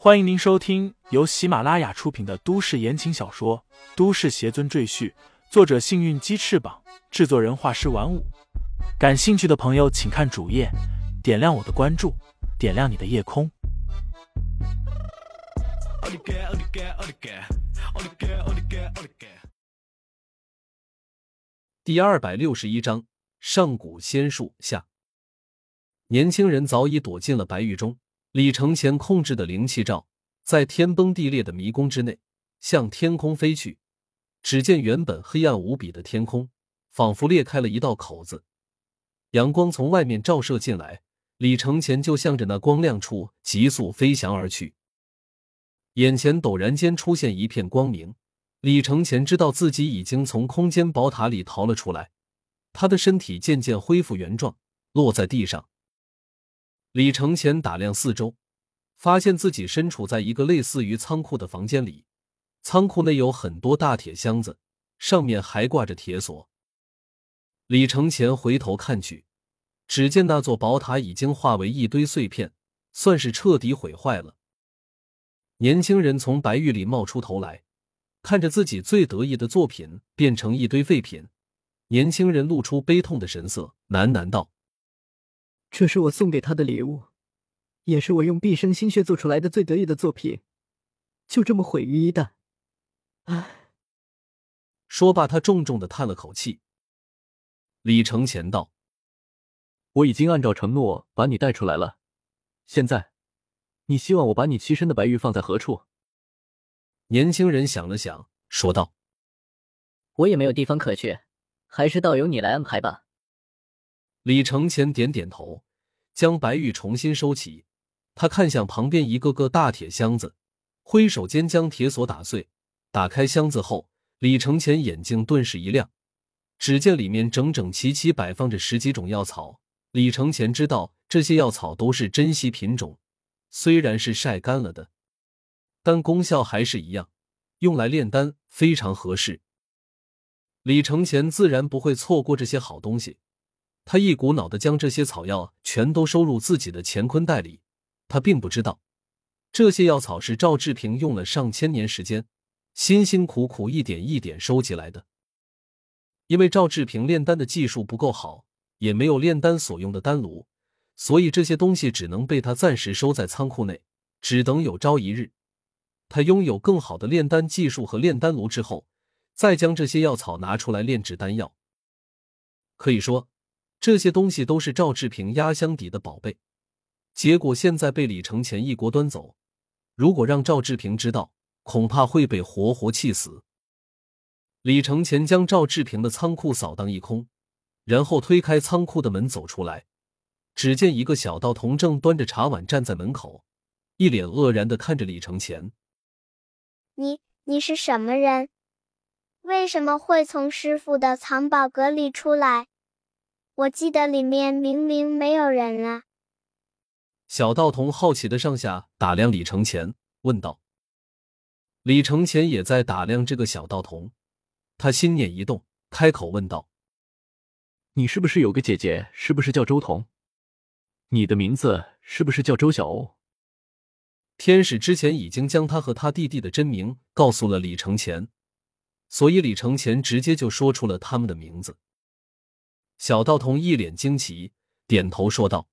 欢迎您收听由喜马拉雅出品的都市言情小说《都市邪尊赘婿》，作者：幸运鸡翅膀，制作人：画师玩五。感兴趣的朋友，请看主页，点亮我的关注，点亮你的夜空。第二百六十一章：上古仙术下。年轻人早已躲进了白玉中。李承前控制的灵气罩在天崩地裂的迷宫之内，向天空飞去。只见原本黑暗无比的天空，仿佛裂开了一道口子，阳光从外面照射进来。李承前就向着那光亮处急速飞翔而去。眼前陡然间出现一片光明，李承前知道自己已经从空间宝塔里逃了出来。他的身体渐渐恢复原状，落在地上。李承前打量四周，发现自己身处在一个类似于仓库的房间里。仓库内有很多大铁箱子，上面还挂着铁锁。李承前回头看去，只见那座宝塔已经化为一堆碎片，算是彻底毁坏了。年轻人从白玉里冒出头来，看着自己最得意的作品变成一堆废品，年轻人露出悲痛的神色，喃喃道。这是我送给他的礼物，也是我用毕生心血做出来的最得意的作品，就这么毁于一旦。唉，说罢，他重重的叹了口气。李承前道：“我已经按照承诺把你带出来了，现在，你希望我把你栖身的白玉放在何处？”年轻人想了想，说道：“我也没有地方可去，还是倒由你来安排吧。”李承前点点头，将白玉重新收起。他看向旁边一个个大铁箱子，挥手间将铁锁打碎。打开箱子后，李承前眼睛顿时一亮，只见里面整整齐齐摆放着十几种药草。李承前知道这些药草都是珍稀品种，虽然是晒干了的，但功效还是一样，用来炼丹非常合适。李承前自然不会错过这些好东西。他一股脑的将这些草药全都收入自己的乾坤袋里。他并不知道，这些药草是赵志平用了上千年时间，辛辛苦苦一点一点收集来的。因为赵志平炼丹的技术不够好，也没有炼丹所用的丹炉，所以这些东西只能被他暂时收在仓库内，只等有朝一日，他拥有更好的炼丹技术和炼丹炉之后，再将这些药草拿出来炼制丹药。可以说。这些东西都是赵志平压箱底的宝贝，结果现在被李承前一锅端走。如果让赵志平知道，恐怕会被活活气死。李承前将赵志平的仓库扫荡一空，然后推开仓库的门走出来，只见一个小道童正端着茶碗站在门口，一脸愕然的看着李承前：“你你是什么人？为什么会从师傅的藏宝阁里出来？”我记得里面明明没有人啊！小道童好奇的上下打量李承前，问道：“李承前也在打量这个小道童，他心念一动，开口问道：‘你是不是有个姐姐？是不是叫周彤？你的名字是不是叫周小欧？’天使之前已经将他和他弟弟的真名告诉了李承前，所以李承前直接就说出了他们的名字。”小道童一脸惊奇，点头说道：“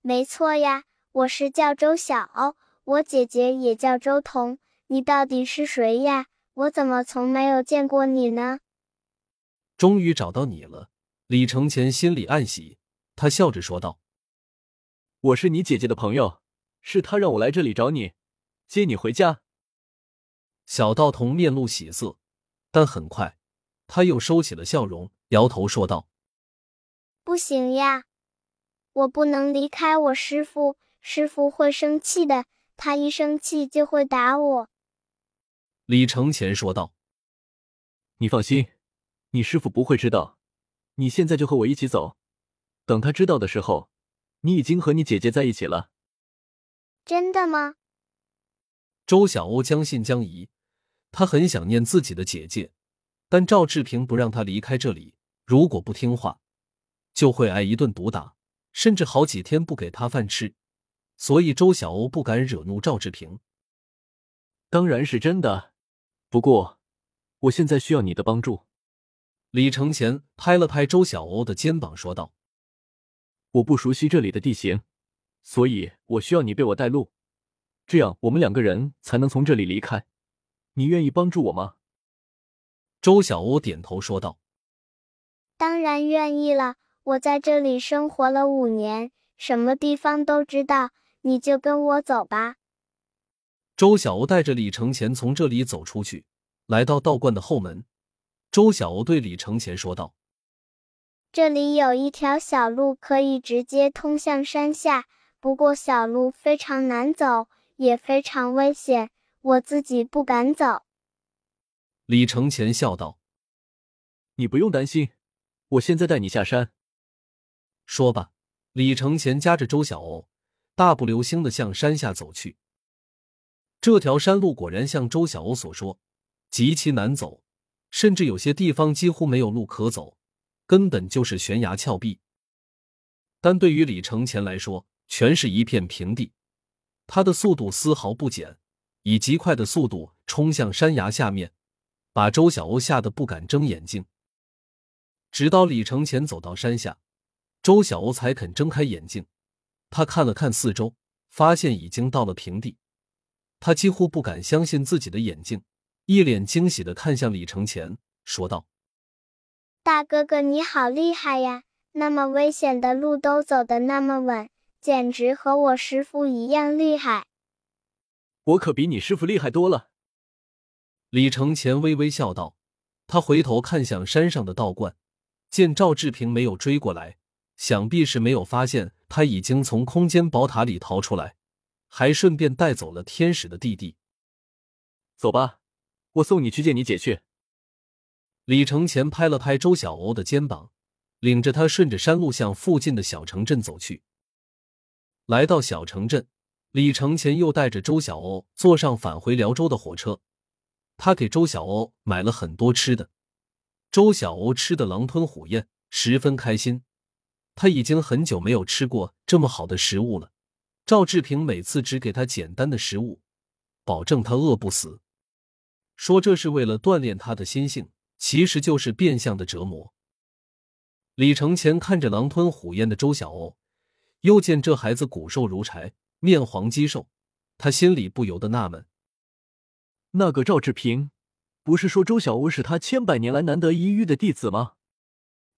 没错呀，我是叫周晓，我姐姐也叫周彤。你到底是谁呀？我怎么从没有见过你呢？”终于找到你了，李承前心里暗喜，他笑着说道：“我是你姐姐的朋友，是她让我来这里找你，接你回家。”小道童面露喜色，但很快他又收起了笑容。摇头说道：“不行呀，我不能离开我师傅，师傅会生气的，他一生气就会打我。”李承前说道：“你放心，你师傅不会知道。你现在就和我一起走，等他知道的时候，你已经和你姐姐在一起了。”真的吗？周小欧将信将疑，他很想念自己的姐姐，但赵志平不让他离开这里。如果不听话，就会挨一顿毒打，甚至好几天不给他饭吃。所以周小欧不敢惹怒赵志平。当然是真的，不过我现在需要你的帮助。李承前拍了拍周小欧的肩膀，说道：“我不熟悉这里的地形，所以我需要你为我带路，这样我们两个人才能从这里离开。你愿意帮助我吗？”周小欧点头说道：“当然愿意了。我在这里生活了五年，什么地方都知道。你就跟我走吧。”周小欧带着李承前从这里走出去，来到道观的后门。周小欧对李承前说道：“这里有一条小路，可以直接通向山下。不过小路非常难走，也非常危险，我自己不敢走。”李承前笑道：“你不用担心，我现在带你下山。”说吧，李承前夹着周小欧，大步流星的向山下走去。这条山路果然像周小欧所说，极其难走。甚至有些地方几乎没有路可走，根本就是悬崖峭壁。但对于李承前来说，全是一片平地。他的速度丝毫不减，以极快的速度冲向山崖下面，把周小欧吓得不敢睁眼睛。直到李承前走到山下，周小欧才肯睁开眼睛。他看了看四周，发现已经到了平地，他几乎不敢相信自己的眼睛。一脸惊喜的看向李承前，说道：“大哥哥，你好厉害呀！那么危险的路都走得那么稳，简直和我师傅一样厉害。”我可比你师傅厉害多了。”李承前微微笑道。他回头看向山上的道观，见赵志平没有追过来，想必是没有发现他已经从空间宝塔里逃出来，还顺便带走了天使的弟弟。走吧。我送你去见你姐去。李承前拍了拍周小欧的肩膀，领着他顺着山路向附近的小城镇走去。来到小城镇，李承前又带着周小欧坐上返回辽州的火车。他给周小欧买了很多吃的，周小欧吃的狼吞虎咽，十分开心。他已经很久没有吃过这么好的食物了。赵志平每次只给他简单的食物，保证他饿不死。说这是为了锻炼他的心性，其实就是变相的折磨。李承前看着狼吞虎咽的周小欧，又见这孩子骨瘦如柴、面黄肌瘦，他心里不由得纳闷：那个赵志平，不是说周小欧是他千百年来难得一遇的弟子吗？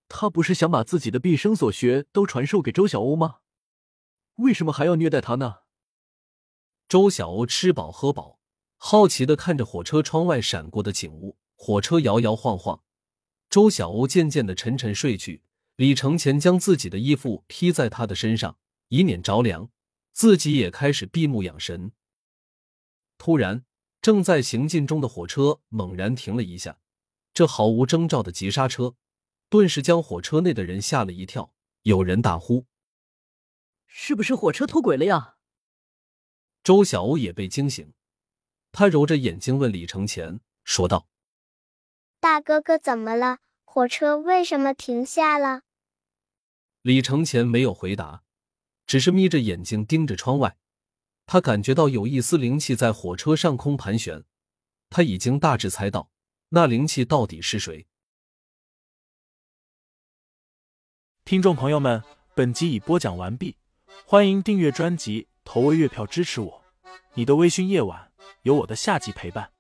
他不是想把自己的毕生所学都传授给周小欧吗？为什么还要虐待他呢？周小欧吃饱喝饱。好奇的看着火车窗外闪过的景物，火车摇摇晃晃，周小欧渐渐的沉沉睡去。李承前将自己的衣服披在他的身上，以免着凉，自己也开始闭目养神。突然，正在行进中的火车猛然停了一下，这毫无征兆的急刹车，顿时将火车内的人吓了一跳。有人大呼：“是不是火车脱轨了呀？”周小欧也被惊醒。他揉着眼睛问李承前，说道：“大哥哥怎么了？火车为什么停下了？”李承前没有回答，只是眯着眼睛盯着窗外。他感觉到有一丝灵气在火车上空盘旋，他已经大致猜到那灵气到底是谁。听众朋友们，本集已播讲完毕，欢迎订阅专辑，投喂月票支持我。你的微醺夜晚。有我的下集陪伴。